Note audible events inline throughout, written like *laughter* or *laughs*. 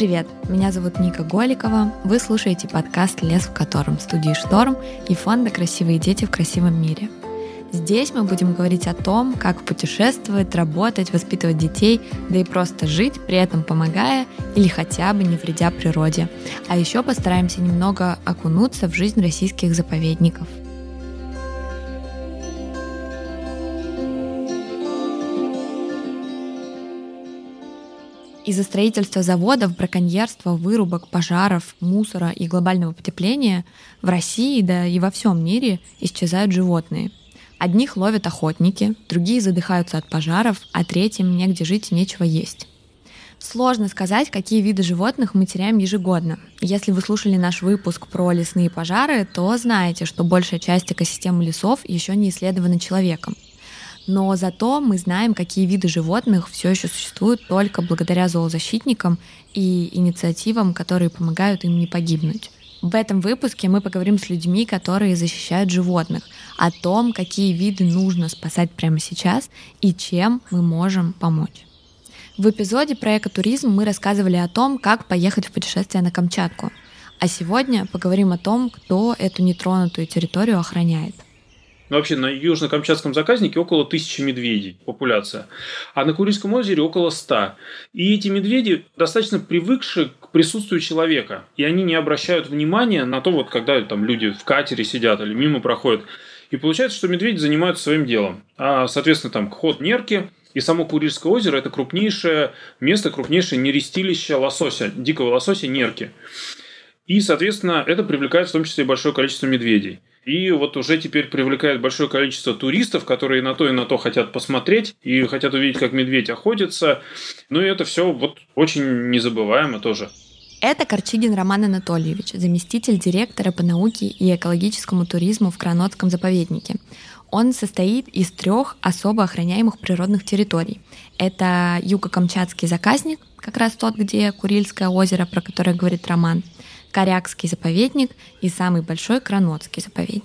привет! Меня зовут Ника Голикова. Вы слушаете подкаст «Лес в котором» студии «Шторм» и фонда «Красивые дети в красивом мире». Здесь мы будем говорить о том, как путешествовать, работать, воспитывать детей, да и просто жить, при этом помогая или хотя бы не вредя природе. А еще постараемся немного окунуться в жизнь российских заповедников – Из-за строительства заводов, браконьерства, вырубок, пожаров, мусора и глобального потепления в России, да и во всем мире исчезают животные. Одних ловят охотники, другие задыхаются от пожаров, а третьим негде жить и нечего есть. Сложно сказать, какие виды животных мы теряем ежегодно. Если вы слушали наш выпуск про лесные пожары, то знаете, что большая часть экосистемы лесов еще не исследована человеком – но зато мы знаем, какие виды животных все еще существуют только благодаря зоозащитникам и инициативам, которые помогают им не погибнуть. В этом выпуске мы поговорим с людьми, которые защищают животных, о том, какие виды нужно спасать прямо сейчас и чем мы можем помочь. В эпизоде про экотуризм мы рассказывали о том, как поехать в путешествие на Камчатку. А сегодня поговорим о том, кто эту нетронутую территорию охраняет – ну, вообще на Южно-Камчатском заказнике около тысячи медведей популяция, а на Курильском озере около ста. И эти медведи достаточно привыкшие к присутствию человека, и они не обращают внимания на то, вот когда там люди в катере сидят или мимо проходят. И получается, что медведи занимаются своим делом. А, соответственно, там ход нерки, и само Курильское озеро – это крупнейшее место, крупнейшее нерестилище лосося, дикого лосося нерки. И, соответственно, это привлекает в том числе большое количество медведей. И вот уже теперь привлекает большое количество туристов, которые на то и на то хотят посмотреть и хотят увидеть, как медведь охотится. Ну и это все вот очень незабываемо тоже. Это Корчигин Роман Анатольевич, заместитель директора по науке и экологическому туризму в Кранотском заповеднике. Он состоит из трех особо охраняемых природных территорий. Это Юго-Камчатский заказник, как раз тот, где Курильское озеро, про которое говорит Роман – Корякский заповедник и самый большой Кранотский заповедник.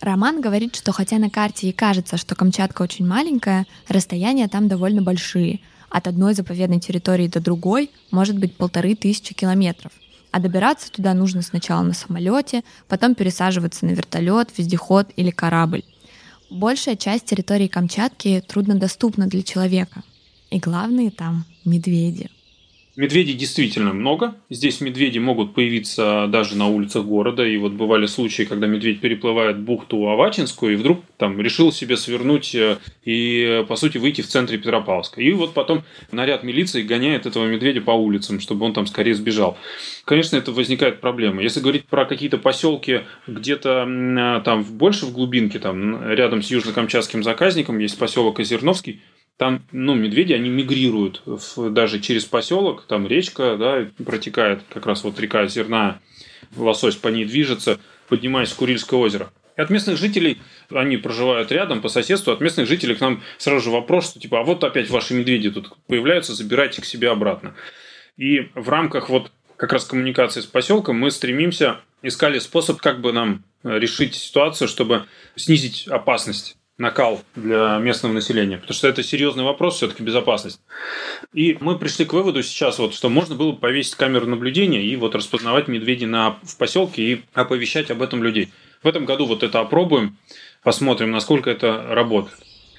Роман говорит, что хотя на карте и кажется, что Камчатка очень маленькая, расстояния там довольно большие. От одной заповедной территории до другой может быть полторы тысячи километров. А добираться туда нужно сначала на самолете, потом пересаживаться на вертолет, вездеход или корабль. Большая часть территории Камчатки труднодоступна для человека. И главные там медведи – Медведей действительно много. Здесь медведи могут появиться даже на улицах города. И вот бывали случаи, когда медведь переплывает бухту Авачинскую и вдруг там решил себе свернуть э, и, по сути, выйти в центре Петропавловска. И вот потом наряд милиции гоняет этого медведя по улицам, чтобы он там скорее сбежал. Конечно, это возникает проблема. Если говорить про какие-то поселки где-то э, там больше в глубинке, там рядом с Южно-Камчатским заказником есть поселок Озерновский, там, ну, медведи, они мигрируют в, даже через поселок, там речка, да, протекает как раз вот река Зерна, лосось по ней движется, поднимаясь в Курильское озеро. И от местных жителей, они проживают рядом, по соседству, от местных жителей к нам сразу же вопрос, что типа, а вот опять ваши медведи тут появляются, забирайте к себе обратно. И в рамках вот как раз коммуникации с поселком мы стремимся, искали способ, как бы нам решить ситуацию, чтобы снизить опасность накал для местного населения, потому что это серьезный вопрос, все-таки безопасность. И мы пришли к выводу сейчас, вот, что можно было повесить камеру наблюдения и вот распознавать медведей на, в поселке и оповещать об этом людей. В этом году вот это опробуем, посмотрим, насколько это работает.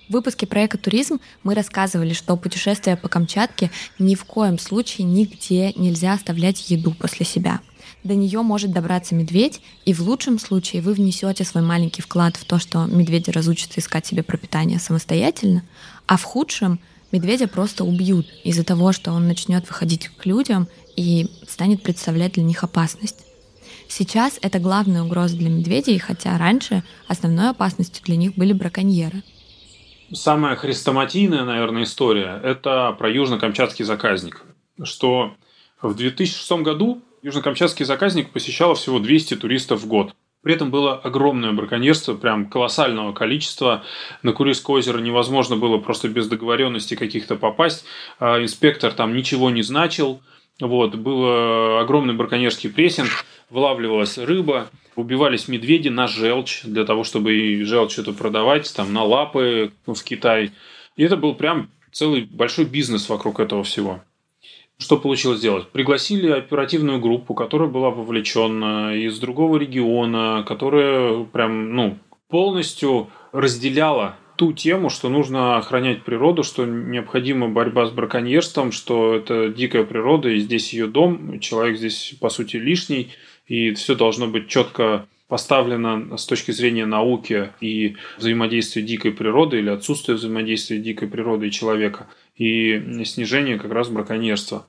В выпуске про экотуризм мы рассказывали, что путешествие по Камчатке ни в коем случае нигде нельзя оставлять еду после себя – до нее может добраться медведь, и в лучшем случае вы внесете свой маленький вклад в то, что медведи разучатся искать себе пропитание самостоятельно, а в худшем медведя просто убьют из-за того, что он начнет выходить к людям и станет представлять для них опасность. Сейчас это главная угроза для медведей, хотя раньше основной опасностью для них были браконьеры. Самая хрестоматийная, наверное, история – это про южно-камчатский заказник, что в 2006 году Южно-Камчатский заказник посещало всего 200 туристов в год. При этом было огромное браконьерство, прям колоссального количества. На Курильское озеро невозможно было просто без договоренности каких-то попасть. А инспектор там ничего не значил. Вот, был огромный браконьерский прессинг, вылавливалась рыба, убивались медведи на желчь, для того, чтобы и желчь эту продавать, там, на лапы в Китай. И это был прям целый большой бизнес вокруг этого всего. Что получилось сделать? Пригласили оперативную группу, которая была вовлечена из другого региона, которая прям, ну, полностью разделяла ту тему, что нужно охранять природу, что необходима борьба с браконьерством, что это дикая природа, и здесь ее дом, человек здесь, по сути, лишний, и все должно быть четко поставлено с точки зрения науки и взаимодействия дикой природы или отсутствия взаимодействия дикой природы и человека, и снижение как раз браконьерства.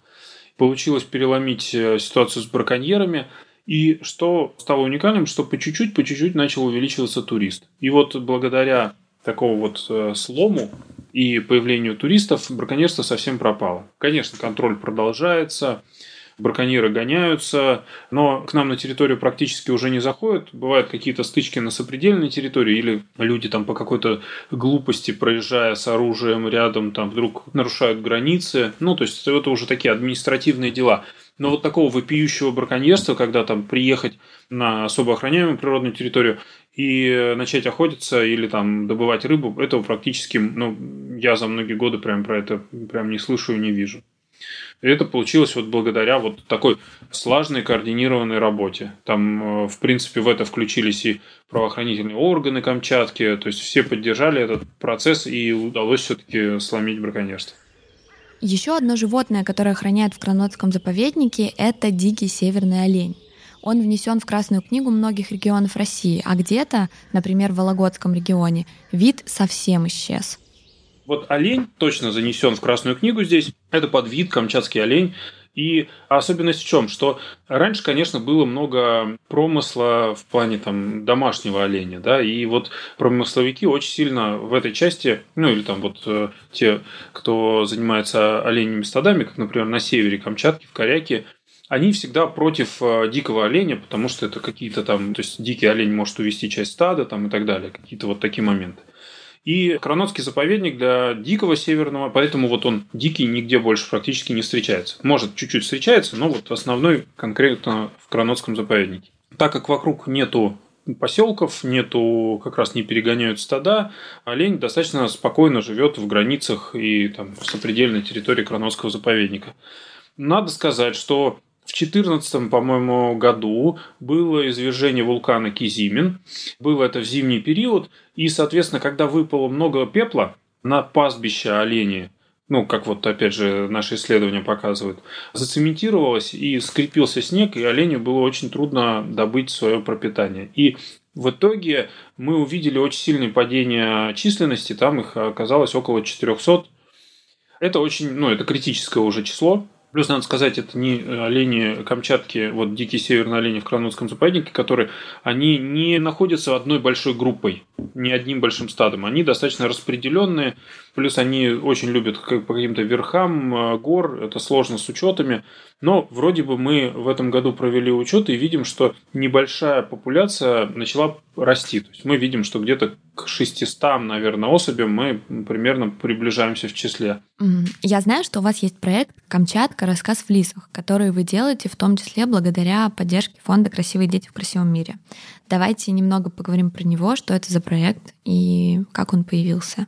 Получилось переломить э, ситуацию с браконьерами, и что стало уникальным, что по чуть-чуть, по чуть-чуть начал увеличиваться турист. И вот благодаря такого вот э, слому и появлению туристов браконьерство совсем пропало. Конечно, контроль продолжается, браконьеры гоняются, но к нам на территорию практически уже не заходят. Бывают какие-то стычки на сопредельной территории, или люди там по какой-то глупости, проезжая с оружием рядом, там вдруг нарушают границы. Ну, то есть это уже такие административные дела. Но вот такого вопиющего браконьерства, когда там приехать на особо охраняемую природную территорию и начать охотиться или там добывать рыбу, этого практически, ну, я за многие годы прям про это прям не слышу и не вижу. И это получилось вот благодаря вот такой слаженной координированной работе. Там, э, в принципе, в это включились и правоохранительные органы Камчатки, то есть все поддержали этот процесс и удалось все-таки сломить браконьерство. Еще одно животное, которое охраняют в Кранотском заповеднике, это дикий северный олень. Он внесен в Красную книгу многих регионов России, а где-то, например, в Вологодском регионе, вид совсем исчез. Вот олень точно занесен в Красную книгу здесь. Это подвид камчатский олень. И особенность в чем? Что раньше, конечно, было много промысла в плане там домашнего оленя, да, и вот промысловики очень сильно в этой части, ну или там вот э, те, кто занимается оленями стадами, как, например, на севере Камчатки, в Коряке, они всегда против э, дикого оленя, потому что это какие-то там, то есть дикий олень может увести часть стада там и так далее, какие-то вот такие моменты. И Кранотский заповедник для дикого северного, поэтому вот он дикий нигде больше практически не встречается. Может, чуть-чуть встречается, но вот основной конкретно в Кранотском заповеднике. Так как вокруг нету поселков, нету, как раз не перегоняют стада, олень достаточно спокойно живет в границах и там в сопредельной территории Кранотского заповедника. Надо сказать, что в 2014, по-моему, году было извержение вулкана Кизимин. Было это в зимний период. И, соответственно, когда выпало много пепла на пастбище оленей, ну, как вот опять же наши исследования показывают, зацементировалось и скрепился снег, и оленю было очень трудно добыть свое пропитание. И в итоге мы увидели очень сильное падение численности, там их оказалось около 400. Это очень, ну, это критическое уже число, Плюс, надо сказать, это не олени Камчатки, вот дикие северные олени в Кранутском заповеднике, которые, они не находятся одной большой группой, не одним большим стадом. Они достаточно распределенные, плюс они очень любят по каким-то верхам э, гор, это сложно с учетами. Но вроде бы мы в этом году провели учет и видим, что небольшая популяция начала расти. То есть мы видим, что где-то к 600, наверное, особям мы примерно приближаемся в числе. Я знаю, что у вас есть проект «Камчатка. Рассказ в лисах», который вы делаете в том числе благодаря поддержке фонда «Красивые дети в красивом мире». Давайте немного поговорим про него, что это за проект и как он появился.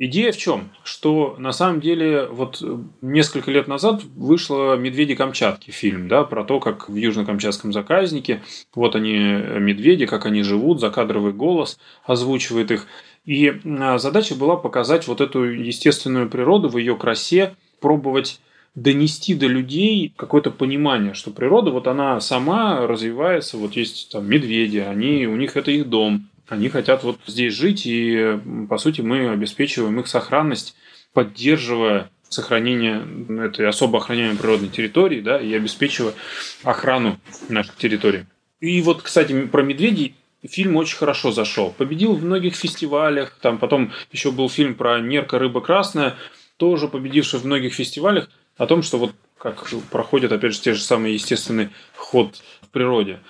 Идея в чем? Что на самом деле вот несколько лет назад вышла «Медведи Камчатки» фильм, да, про то, как в Южно-Камчатском заказнике, вот они, медведи, как они живут, закадровый голос озвучивает их. И а, задача была показать вот эту естественную природу в ее красе, пробовать донести до людей какое-то понимание, что природа вот она сама развивается, вот есть там медведи, они, у них это их дом, они хотят вот здесь жить, и, по сути, мы обеспечиваем их сохранность, поддерживая сохранение этой особо охраняемой природной территории, да, и обеспечивая охрану наших территорий. И вот, кстати, про медведей фильм очень хорошо зашел. Победил в многих фестивалях. Там потом еще был фильм про Нерка рыба красная, тоже победивший в многих фестивалях, о том, что вот как проходят, опять же, те же самые естественный ход в природе.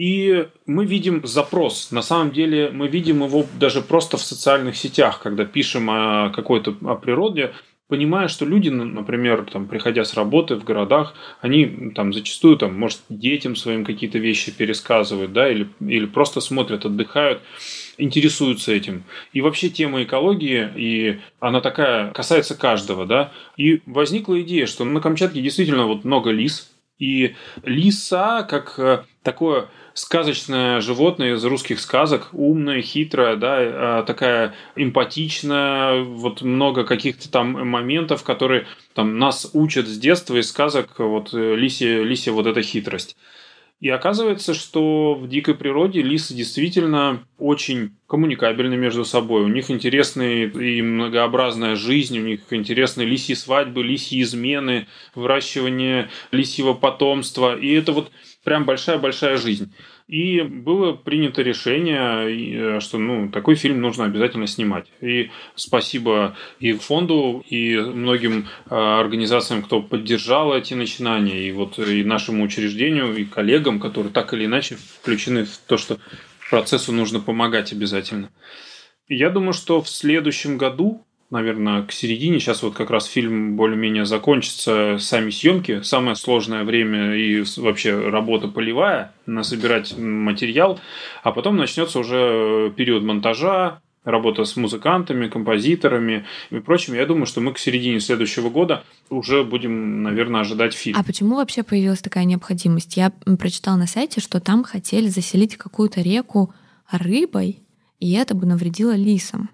И мы видим запрос. На самом деле мы видим его даже просто в социальных сетях, когда пишем о какой-то о природе. понимая, что люди, например, там, приходя с работы в городах, они там зачастую, там, может, детям своим какие-то вещи пересказывают, да, или, или просто смотрят, отдыхают, интересуются этим. И вообще тема экологии, и она такая, касается каждого, да. И возникла идея, что на Камчатке действительно вот много лис, и лиса, как э, такое сказочное животное из русских сказок, умное, хитрое, да, а, такая эмпатичная, вот много каких-то там моментов, которые там нас учат с детства из сказок, вот э, лисия, лисия вот эта хитрость. И оказывается, что в дикой природе лисы действительно очень коммуникабельны между собой. У них интересная и многообразная жизнь, у них интересные лисьи свадьбы, лисьи измены, выращивание лисьего потомства. И это вот прям большая-большая жизнь. И было принято решение, э, что ну, такой фильм нужно обязательно снимать. И спасибо и фонду, и многим э, организациям, кто поддержал эти начинания, и вот и нашему учреждению, и коллегам, которые так или иначе включены в то, что процессу нужно помогать обязательно. Я думаю, что в следующем году наверное, к середине. Сейчас вот как раз фильм более-менее закончится, сами съемки. Самое сложное время и вообще работа полевая, на собирать материал. А потом начнется уже период монтажа, работа с музыкантами, композиторами и прочим. Я думаю, что мы к середине следующего года уже будем, наверное, ожидать фильм. А почему вообще появилась такая необходимость? Я прочитала на сайте, что там хотели заселить какую-то реку рыбой, и это бы навредило лисам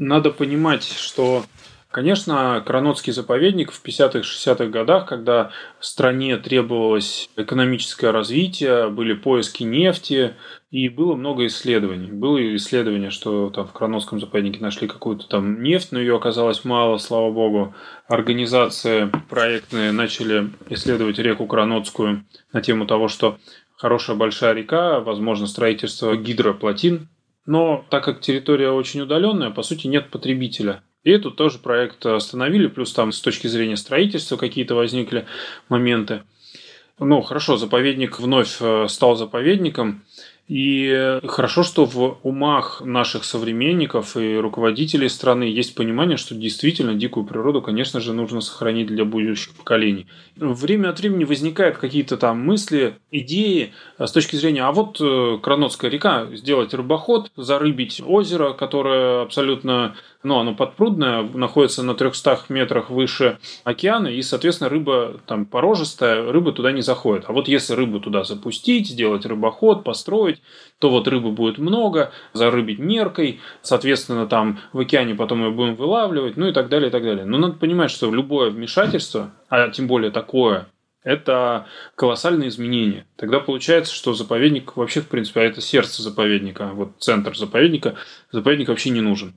надо понимать, что Конечно, Кранотский заповедник в 50-60-х годах, когда стране требовалось экономическое развитие, были поиски нефти, и было много исследований. Было исследование, что там в Кранотском заповеднике нашли какую-то там нефть, но ее оказалось мало, слава богу. Организации проектные начали исследовать реку Кранотскую на тему того, что хорошая большая река, возможно, строительство гидроплотин но так как территория очень удаленная, по сути нет потребителя. И тут тоже проект остановили, плюс там с точки зрения строительства какие-то возникли моменты. Ну, хорошо, заповедник вновь э, стал заповедником, и хорошо, что в умах наших современников и руководителей страны есть понимание, что действительно дикую природу, конечно же, нужно сохранить для будущих поколений. Время от времени возникают какие-то там мысли, идеи э, с точки зрения, а вот э, Кранотская река, сделать рыбоход, зарыбить озеро, которое абсолютно ну, оно подпрудное, находится на 300 метрах выше океана, и, соответственно, рыба там порожистая, рыба туда не заходит. А вот если рыбу туда запустить, сделать рыбоход, построить, то вот рыбы будет много, зарыбить меркой, соответственно, там в океане потом ее будем вылавливать, ну и так далее, и так далее. Но надо понимать, что любое вмешательство, а тем более такое, это колоссальные изменения. Тогда получается, что заповедник вообще, в принципе, а это сердце заповедника, вот центр заповедника, заповедник вообще не нужен.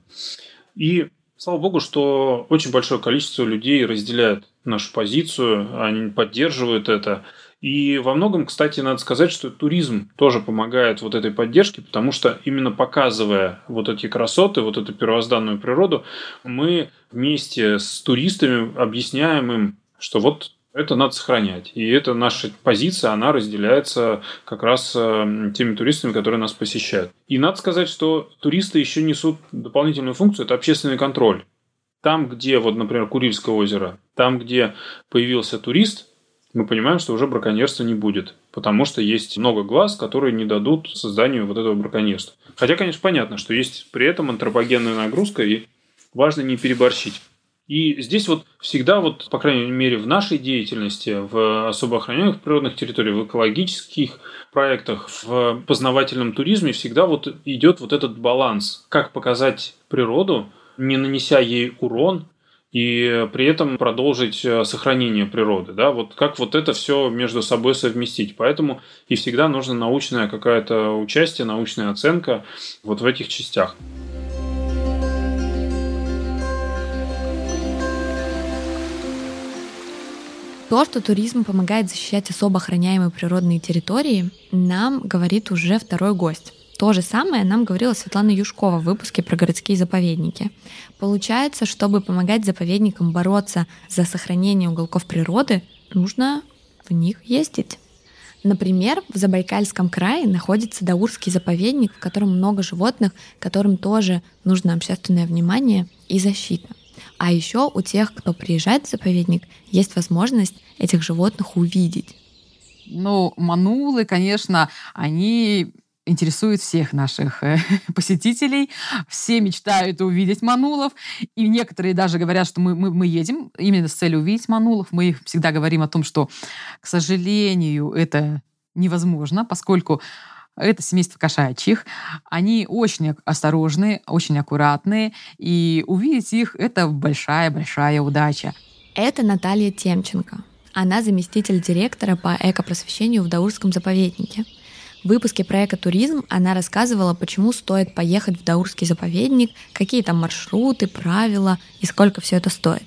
И слава богу, что очень большое количество людей разделяют нашу позицию, они поддерживают это. И во многом, кстати, надо сказать, что туризм тоже помогает вот этой поддержке, потому что именно показывая вот эти красоты, вот эту первозданную природу, мы вместе с туристами объясняем им, что вот это надо сохранять. И это наша позиция, она разделяется как раз э, теми туристами, которые нас посещают. И надо сказать, что туристы еще несут дополнительную функцию, это общественный контроль. Там, где, вот, например, Курильское озеро, там, где появился турист, мы понимаем, что уже браконьерства не будет, потому что есть много глаз, которые не дадут созданию вот этого браконьерства. Хотя, конечно, понятно, что есть при этом антропогенная нагрузка, и важно не переборщить. И здесь вот всегда, вот, по крайней мере, в нашей деятельности, в особо охраняемых природных территориях, в экологических проектах, в познавательном туризме всегда вот идет вот этот баланс. Как показать природу, не нанеся ей урон, и при этом продолжить э, сохранение природы. Да? Вот как вот это все между собой совместить. Поэтому и всегда нужна научная какая-то участие, научная оценка вот в этих частях. То, что туризм помогает защищать особо охраняемые природные территории, нам говорит уже второй гость. То же самое нам говорила Светлана Юшкова в выпуске про городские заповедники. Получается, чтобы помогать заповедникам бороться за сохранение уголков природы, нужно в них ездить. Например, в Забайкальском крае находится Даурский заповедник, в котором много животных, которым тоже нужно общественное внимание и защита. А еще у тех, кто приезжает в заповедник, есть возможность этих животных увидеть. Ну, манулы, конечно, они интересуют всех наших э, *laughs* посетителей. Все мечтают увидеть манулов. И некоторые даже говорят, что мы, мы, мы едем именно с целью увидеть манулов. Мы всегда говорим о том, что, к сожалению, это невозможно, поскольку это семейство кошачьих. Они очень осторожные, очень аккуратные, и увидеть их — это большая-большая удача. Это Наталья Темченко. Она заместитель директора по экопросвещению в Даурском заповеднике. В выпуске про экотуризм она рассказывала, почему стоит поехать в Даурский заповедник, какие там маршруты, правила и сколько все это стоит.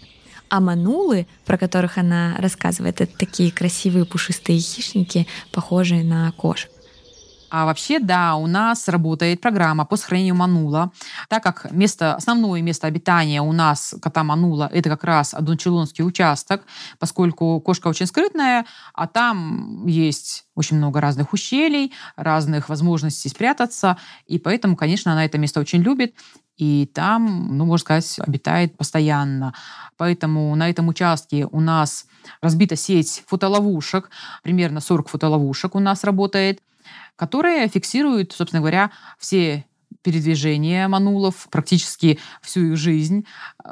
А манулы, про которых она рассказывает, это такие красивые пушистые хищники, похожие на кошек. А вообще, да, у нас работает программа по сохранению манула. Так как место, основное место обитания у нас кота манула – это как раз Адунчелонский участок, поскольку кошка очень скрытная, а там есть очень много разных ущелий, разных возможностей спрятаться, и поэтому, конечно, она это место очень любит и там, ну, можно сказать, обитает постоянно. Поэтому на этом участке у нас разбита сеть фотоловушек, примерно 40 фотоловушек у нас работает которые фиксируют, собственно говоря, все передвижения манулов практически всю их жизнь.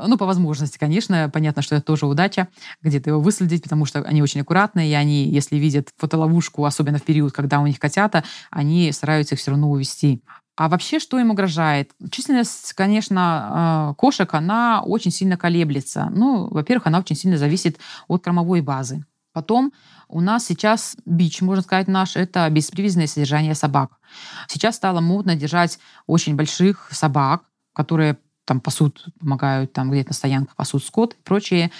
Ну, по возможности, конечно. Понятно, что это тоже удача где-то его выследить, потому что они очень аккуратные, и они, если видят фотоловушку, особенно в период, когда у них котята, они стараются их все равно увести. А вообще, что им угрожает? Численность, конечно, э, кошек, она очень сильно колеблется. Ну, во-первых, она очень сильно зависит от кормовой базы. Потом у нас сейчас бич, можно сказать, наш, это беспривязанное содержание собак. Сейчас стало модно держать очень больших собак, которые там пасут, помогают там где-то на стоянках пасут скот и прочее.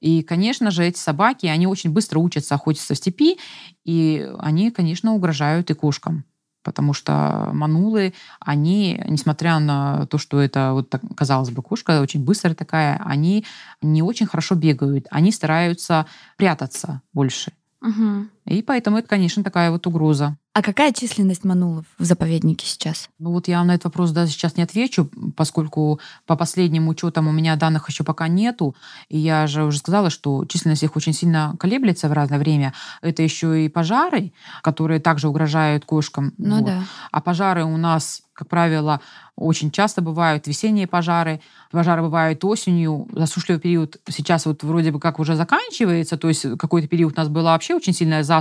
И, конечно же, эти собаки, они очень быстро учатся охотиться в степи, и они, конечно, угрожают и кошкам потому что манулы, они, несмотря на то, что это, вот так, казалось бы, кошка очень быстрая такая, они не очень хорошо бегают, они стараются прятаться больше. Угу. И поэтому это, конечно, такая вот угроза. А какая численность манулов в заповеднике сейчас? Ну вот я вам на этот вопрос даже сейчас не отвечу, поскольку по последним учетам у меня данных еще пока нету. И я же уже сказала, что численность их очень сильно колеблется в разное время. Это еще и пожары, которые также угрожают кошкам. Ну вот. да. А пожары у нас, как правило, очень часто бывают весенние пожары. Пожары бывают осенью. Засушливый период сейчас вот вроде бы как уже заканчивается. То есть какой-то период у нас была вообще очень сильная засуха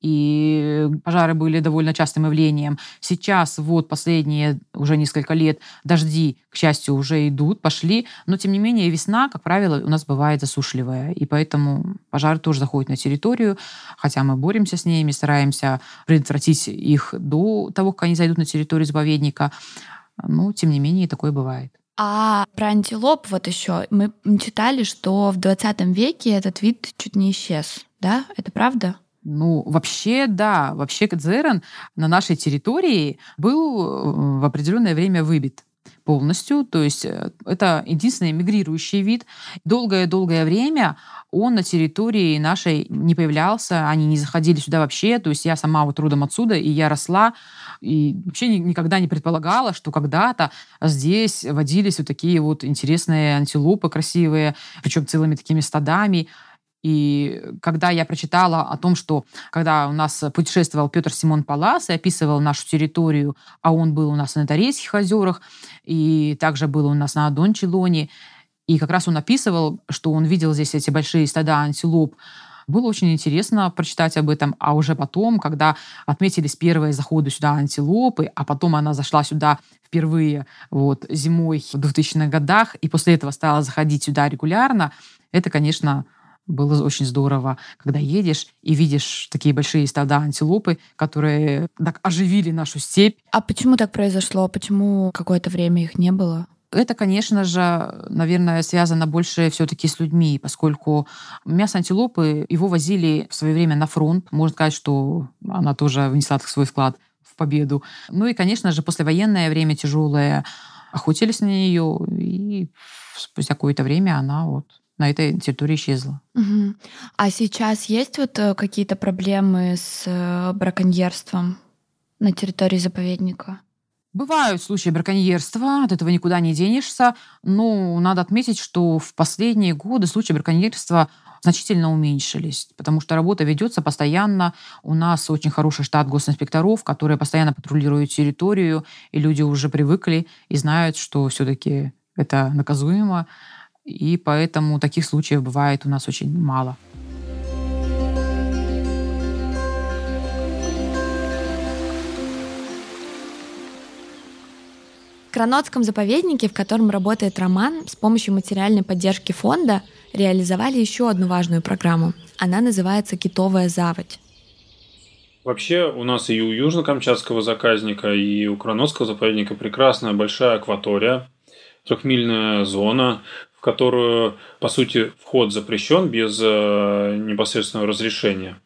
и пожары были довольно частым явлением. Сейчас вот последние уже несколько лет дожди, к счастью, уже идут, пошли, но тем не менее весна, как правило, у нас бывает засушливая, и поэтому пожары тоже заходят на территорию, хотя мы боремся с ними, стараемся предотвратить их до того, как они зайдут на территорию заповедника, но тем не менее такое бывает. А про антилоп вот еще мы читали, что в 20 веке этот вид чуть не исчез, да? Это правда? Ну, вообще, да. Вообще Кадзерен на нашей территории был э, в определенное время выбит полностью. То есть э, это единственный мигрирующий вид. Долгое-долгое время он на территории нашей не появлялся, они не заходили сюда вообще. То есть я сама вот родом отсюда, и я росла, и вообще никогда не предполагала, что когда-то здесь водились вот такие вот интересные антилопы красивые, причем целыми такими стадами. И когда я прочитала о том, что когда у нас путешествовал Петр Симон Палас и описывал нашу территорию, а он был у нас на Тарейских озерах, и также был у нас на Дончелоне, и как раз он описывал, что он видел здесь эти большие стада антилоп, было очень интересно прочитать об этом. А уже потом, когда отметились первые заходы сюда антилопы, а потом она зашла сюда впервые вот, зимой в 2000-х годах, и после этого стала заходить сюда регулярно, это, конечно, было очень здорово, когда едешь и видишь такие большие стада антилопы, которые так оживили нашу степь. А почему так произошло? Почему какое-то время их не было? Это, конечно же, наверное, связано больше все-таки с людьми, поскольку мясо антилопы его возили в свое время на фронт. Можно сказать, что она тоже внесла свой вклад в победу. Ну и, конечно же, послевоенное время тяжелое охотились на нее, и спустя какое-то время она вот на этой территории исчезла. Угу. А сейчас есть вот э, какие-то проблемы с э, браконьерством на территории заповедника? Бывают случаи браконьерства, от этого никуда не денешься. Но надо отметить, что в последние годы случаи браконьерства значительно уменьшились, потому что работа ведется постоянно. У нас очень хороший штат госинспекторов, которые постоянно патрулируют территорию, и люди уже привыкли и знают, что все-таки это наказуемо. И поэтому таких случаев бывает у нас очень мало. В Кранотском заповеднике, в котором работает Роман, с помощью материальной поддержки фонда реализовали еще одну важную программу. Она называется «Китовая заводь». Вообще у нас и у Южно-Камчатского заказника, и у Кранотского заповедника прекрасная большая акватория, трехмильная зона, в которую, по сути, вход запрещен без э, непосредственного разрешения.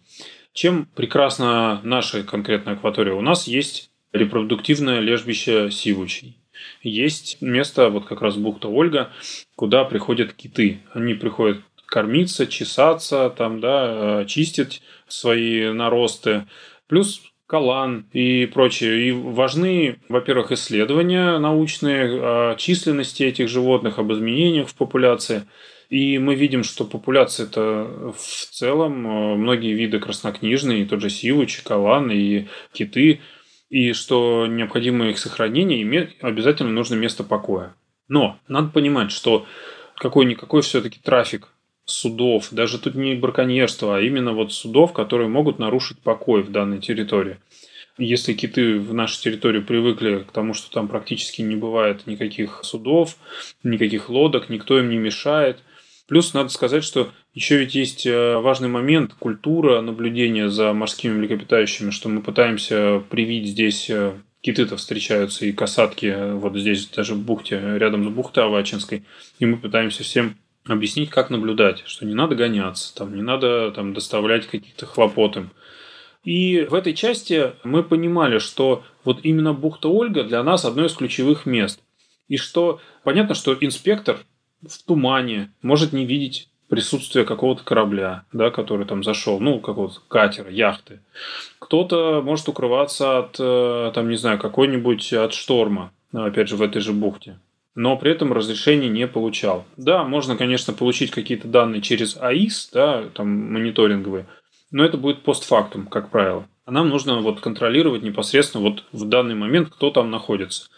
Чем прекрасна наша конкретная акватория? У нас есть репродуктивное лежбище сивучей есть место, вот как раз бухта Ольга, куда приходят киты. Они приходят кормиться, чесаться, там, да, э, чистить свои наросты. Плюс калан и прочее. И важны, во-первых, исследования научные о численности этих животных, об изменениях в популяции. И мы видим, что популяция это в целом, э, многие виды краснокнижные, тот же сивуч, калан и киты – и что необходимо их сохранение, им обязательно нужно место покоя. Но надо понимать, что какой-никакой все-таки трафик судов, даже тут не браконьерство, а именно вот судов, которые могут нарушить покой в данной территории. Если киты в нашу территорию привыкли к тому, что там практически не бывает никаких судов, никаких лодок, никто им не мешает – Плюс надо сказать, что еще ведь есть э, важный момент – культура наблюдения за морскими млекопитающими, что мы пытаемся привить здесь э, киты-то встречаются и касатки э, вот здесь даже в бухте, рядом с бухтой Авачинской, и мы пытаемся всем объяснить, как наблюдать, что не надо гоняться, там, не надо там, доставлять какие-то хлопоты. И в этой части мы понимали, что вот именно бухта Ольга для нас одно из ключевых мест. И что понятно, что инспектор в тумане, может не видеть присутствие какого-то корабля, да, который там зашел, ну, какого-то катера, яхты. Кто-то может укрываться от, э, там, не знаю, какой-нибудь от шторма, опять же, в этой же бухте. Но при этом разрешение не получал. Да, можно, конечно, получить какие-то данные через АИС, да, там мониторинговые, но это будет постфактум, как правило. А нам нужно вот контролировать непосредственно вот в данный момент, кто там находится.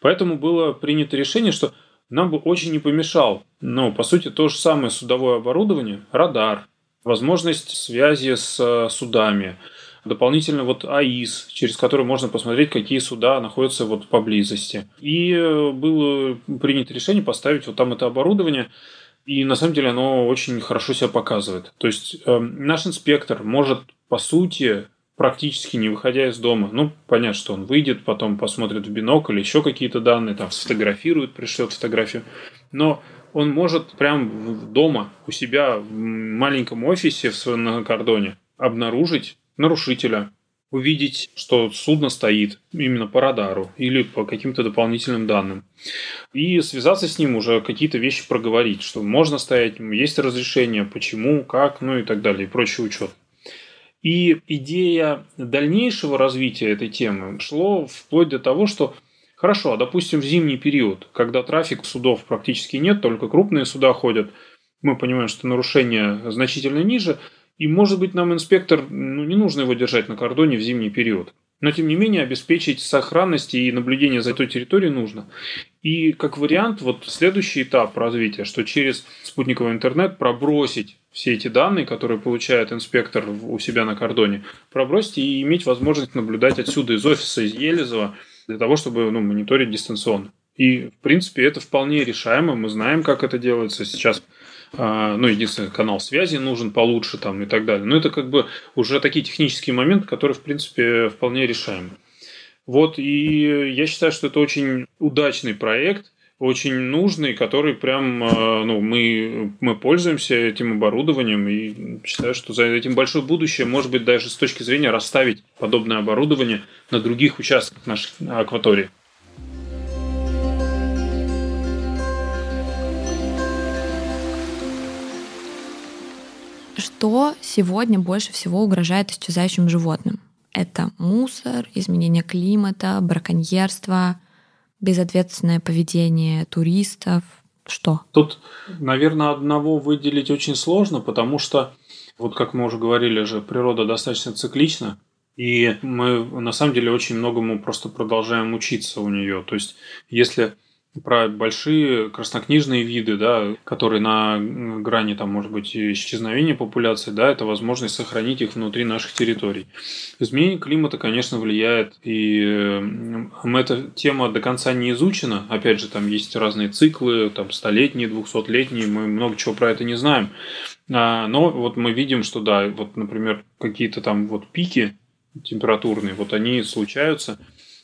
Поэтому было принято решение, что нам бы очень не помешал. Но, по сути, то же самое судовое оборудование, радар, возможность связи с э, судами, дополнительно вот АИС, через который можно посмотреть, какие суда находятся вот поблизости. И э, было принято решение поставить вот там это оборудование, и на самом деле оно очень хорошо себя показывает. То есть э, наш инспектор может, по сути, практически не выходя из дома. Ну, понятно, что он выйдет, потом посмотрит в бинокль, еще какие-то данные, там сфотографирует, пришлет фотографию. Но он может прямо дома у себя в маленьком офисе на кордоне обнаружить нарушителя, увидеть, что судно стоит именно по радару или по каким-то дополнительным данным. И связаться с ним уже какие-то вещи проговорить, что можно стоять, есть разрешение, почему, как, ну и так далее, и прочий учет. И идея дальнейшего развития этой темы шло вплоть до того, что хорошо, а допустим, в зимний период, когда трафик судов практически нет, только крупные суда ходят, мы понимаем, что нарушение значительно ниже, и, может быть, нам инспектор, ну, не нужно его держать на кордоне в зимний период. Но, тем не менее, обеспечить сохранность и наблюдение за той территорией нужно. И, как вариант, вот следующий этап развития, что через спутниковый интернет пробросить все эти данные, которые получает инспектор у себя на кордоне, пробросить и иметь возможность наблюдать отсюда из офиса, из Елизова, для того, чтобы ну, мониторить дистанционно. И, в принципе, это вполне решаемо. Мы знаем, как это делается. Сейчас ну, единственный канал связи нужен получше там и так далее. Но это как бы уже такие технические моменты, которые, в принципе, вполне решаемы. Вот, и я считаю, что это очень удачный проект – очень нужный, который прям, э, ну, мы, мы пользуемся этим оборудованием и считаю, что за этим большое будущее, может быть, даже с точки зрения расставить подобное оборудование на других участках нашей акватории. Что сегодня больше всего угрожает исчезающим животным? Это мусор, изменение климата, браконьерство, безответственное поведение туристов. Что? Тут, наверное, одного выделить очень сложно, потому что, вот как мы уже говорили же, природа достаточно циклична, и мы на самом деле очень многому просто продолжаем учиться у нее. То есть, если про большие краснокнижные виды, да, которые на грани, там, может быть, исчезновения популяции, да, это возможность сохранить их внутри наших территорий. Изменение климата, конечно, влияет, и эта тема до конца не изучена. Опять же, там есть разные циклы, там, столетние, двухсотлетние, мы много чего про это не знаем. А, но вот мы видим, что, да, вот, например, какие-то там вот пики температурные, вот они случаются,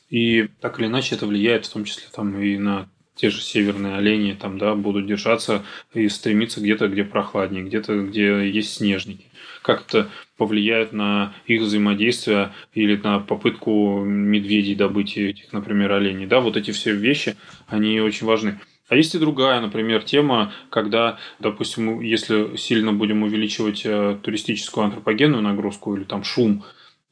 и так или иначе это влияет в том числе там и на те же северные олени там, да, будут держаться и стремиться где-то, где прохладнее, где-то, где есть снежники. Как это повлияет на их взаимодействие или на попытку медведей добыть этих, например, оленей. Да, вот эти все вещи, они очень важны. А есть и другая, например, тема, когда, допустим, если сильно будем увеличивать э, туристическую антропогенную нагрузку или там шум,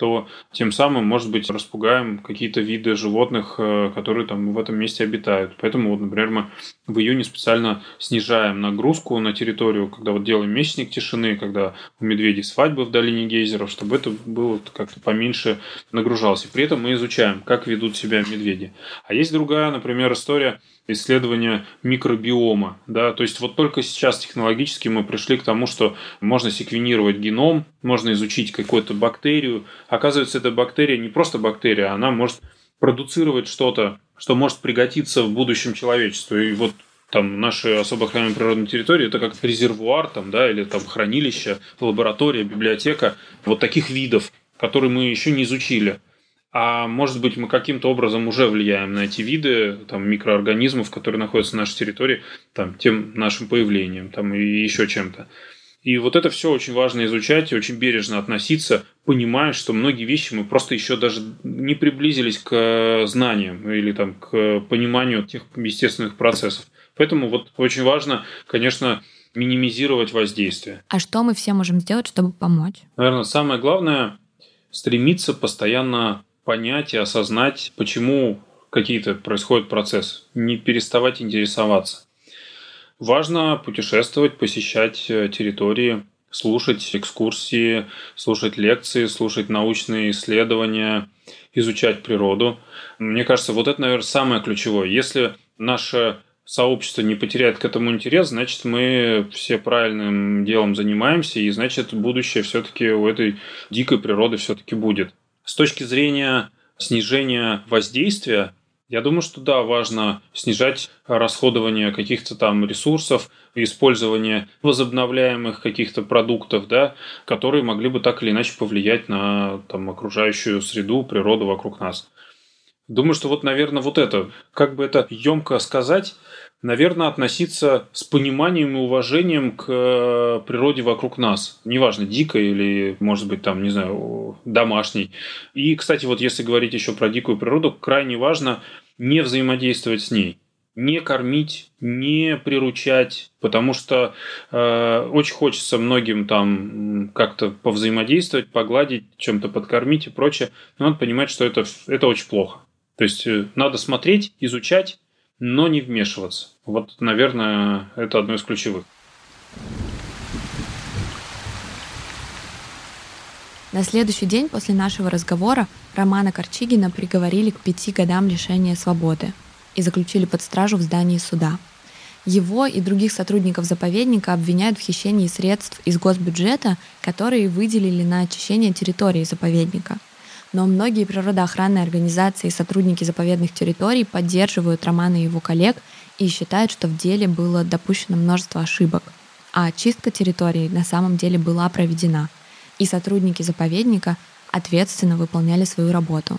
то тем самым, может быть, распугаем какие-то виды животных, э, которые там в этом месте обитают. Поэтому, вот, например, мы в июне специально снижаем нагрузку на территорию, когда вот делаем месячник тишины, когда у медведей свадьбы в долине гейзеров, чтобы это было как-то поменьше нагружалось. И при этом мы изучаем, как ведут себя медведи. А есть другая, например, история – исследования микробиома. Да? То есть вот только сейчас технологически мы пришли к тому, что можно секвенировать геном, можно изучить какую-то бактерию. Оказывается, эта бактерия не просто бактерия, она может продуцировать что-то, что может пригодиться в будущем человечеству. И вот там наши особо охраняемые природные территории это как резервуар там, да, или там хранилище, лаборатория, библиотека вот таких видов, которые мы еще не изучили. А может быть, мы каким-то образом уже влияем на эти виды там, микроорганизмов, которые находятся на нашей территории, там, тем нашим появлением там, и еще чем-то. И вот это все очень важно изучать и очень бережно относиться, понимая, что многие вещи мы просто еще даже не приблизились к знаниям или там, к пониманию тех естественных процессов. Поэтому вот очень важно, конечно, минимизировать воздействие. А что мы все можем сделать, чтобы помочь? Наверное, самое главное стремиться постоянно понять и осознать, почему какие-то происходят процессы, не переставать интересоваться. Важно путешествовать, посещать э, территории, слушать экскурсии, слушать лекции, слушать научные исследования, изучать природу. Мне кажется, вот это, наверное, самое ключевое. Если наше сообщество не потеряет к этому интерес, значит, мы все правильным делом занимаемся, и значит, будущее все-таки у этой дикой природы все-таки будет. С точки зрения снижения воздействия, я думаю, что да, важно снижать расходование каких-то там ресурсов, использование возобновляемых каких-то продуктов, да, которые могли бы так или иначе повлиять на там, окружающую среду, природу вокруг нас. Думаю, что вот, наверное, вот это, как бы это емко сказать, наверное, относиться с пониманием и уважением к э, природе вокруг нас. Неважно, дикой или, может быть, там, не знаю, домашней. И, кстати, вот если говорить еще про дикую природу, крайне важно не взаимодействовать с ней не кормить, не приручать, потому что э, очень хочется многим там как-то повзаимодействовать, погладить, чем-то подкормить и прочее. Но надо понимать, что это, это очень плохо. То есть э, надо смотреть, изучать, но не вмешиваться. Вот, наверное, это одно из ключевых. На следующий день после нашего разговора Романа Корчигина приговорили к пяти годам лишения свободы и заключили под стражу в здании суда. Его и других сотрудников заповедника обвиняют в хищении средств из госбюджета, которые выделили на очищение территории заповедника – но многие природоохранные организации и сотрудники заповедных территорий поддерживают Романа и его коллег и считают, что в деле было допущено множество ошибок. А очистка территории на самом деле была проведена. И сотрудники заповедника ответственно выполняли свою работу.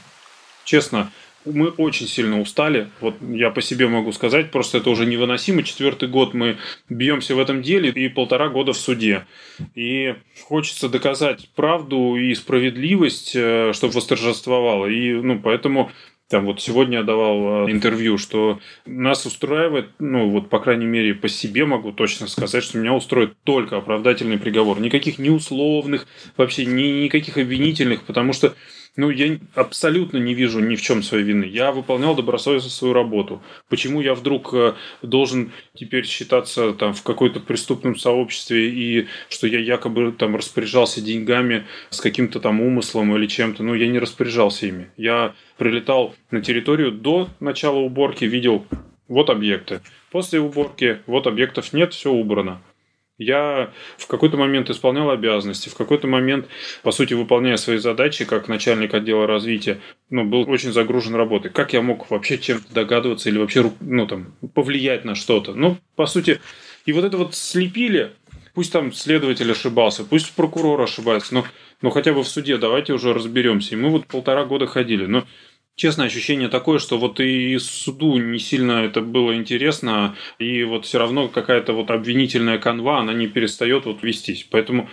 Честно, мы очень сильно устали. Вот я по себе могу сказать, просто это уже невыносимо. Четвертый год мы бьемся в этом деле и полтора года в суде. И хочется доказать правду и справедливость, э, чтобы восторжествовало. И ну, поэтому там вот сегодня я давал э, интервью, что нас устраивает, ну вот по крайней мере по себе могу точно сказать, что меня устроит только оправдательный приговор. Никаких неусловных, вообще ни, никаких обвинительных, потому что Ну, я абсолютно не вижу ни в чем своей вины. Я выполнял добросовестно свою работу. Почему я вдруг э, должен теперь считаться там в какой-то преступном сообществе и что я якобы там распоряжался деньгами с каким-то там умыслом или чем-то? Ну, я не распоряжался ими. Я прилетал на территорию до начала уборки, видел вот объекты. После уборки вот объектов нет, все убрано. Я в какой-то момент исполнял обязанности, в какой-то момент, по сути, выполняя свои задачи как начальник отдела развития, ну, был очень загружен работой. Как я мог вообще чем-то догадываться или вообще, ну, там, повлиять на что-то? Ну, по сути, и вот это вот слепили, пусть там следователь ошибался, пусть прокурор ошибается, но, но хотя бы в суде давайте уже разберемся. И мы вот полтора года ходили. Но Честное ощущение такое, что вот и суду не сильно это было интересно, и вот все равно какая-то вот обвинительная канва, она не перестает вот вестись. Поэтому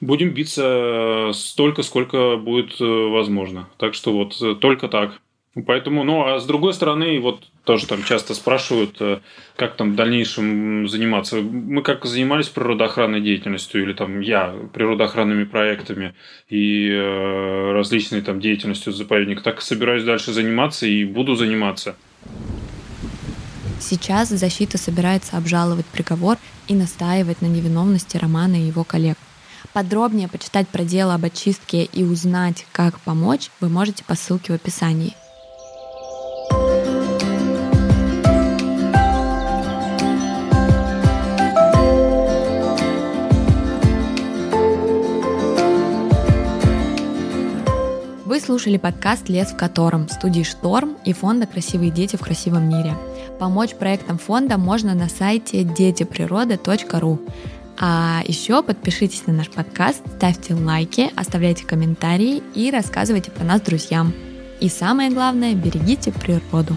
будем биться столько, сколько будет э, возможно. Так что вот э, только так. Поэтому, ну, а с другой стороны, вот тоже там часто спрашивают, э, как там в дальнейшем заниматься. Мы как занимались природоохранной деятельностью, или там я природоохранными проектами и э, различной там деятельностью заповедника, так и собираюсь дальше заниматься и буду заниматься. Сейчас защита собирается обжаловать приговор и настаивать на невиновности Романа и его коллег. Подробнее почитать про дело об очистке и узнать, как помочь, вы можете по ссылке в описании – слушали подкаст «Лес в котором» студии «Шторм» и фонда «Красивые дети в красивом мире». Помочь проектам фонда можно на сайте детиприрода.ру. А еще подпишитесь на наш подкаст, ставьте лайки, оставляйте комментарии и рассказывайте про нас друзьям. И самое главное, берегите природу.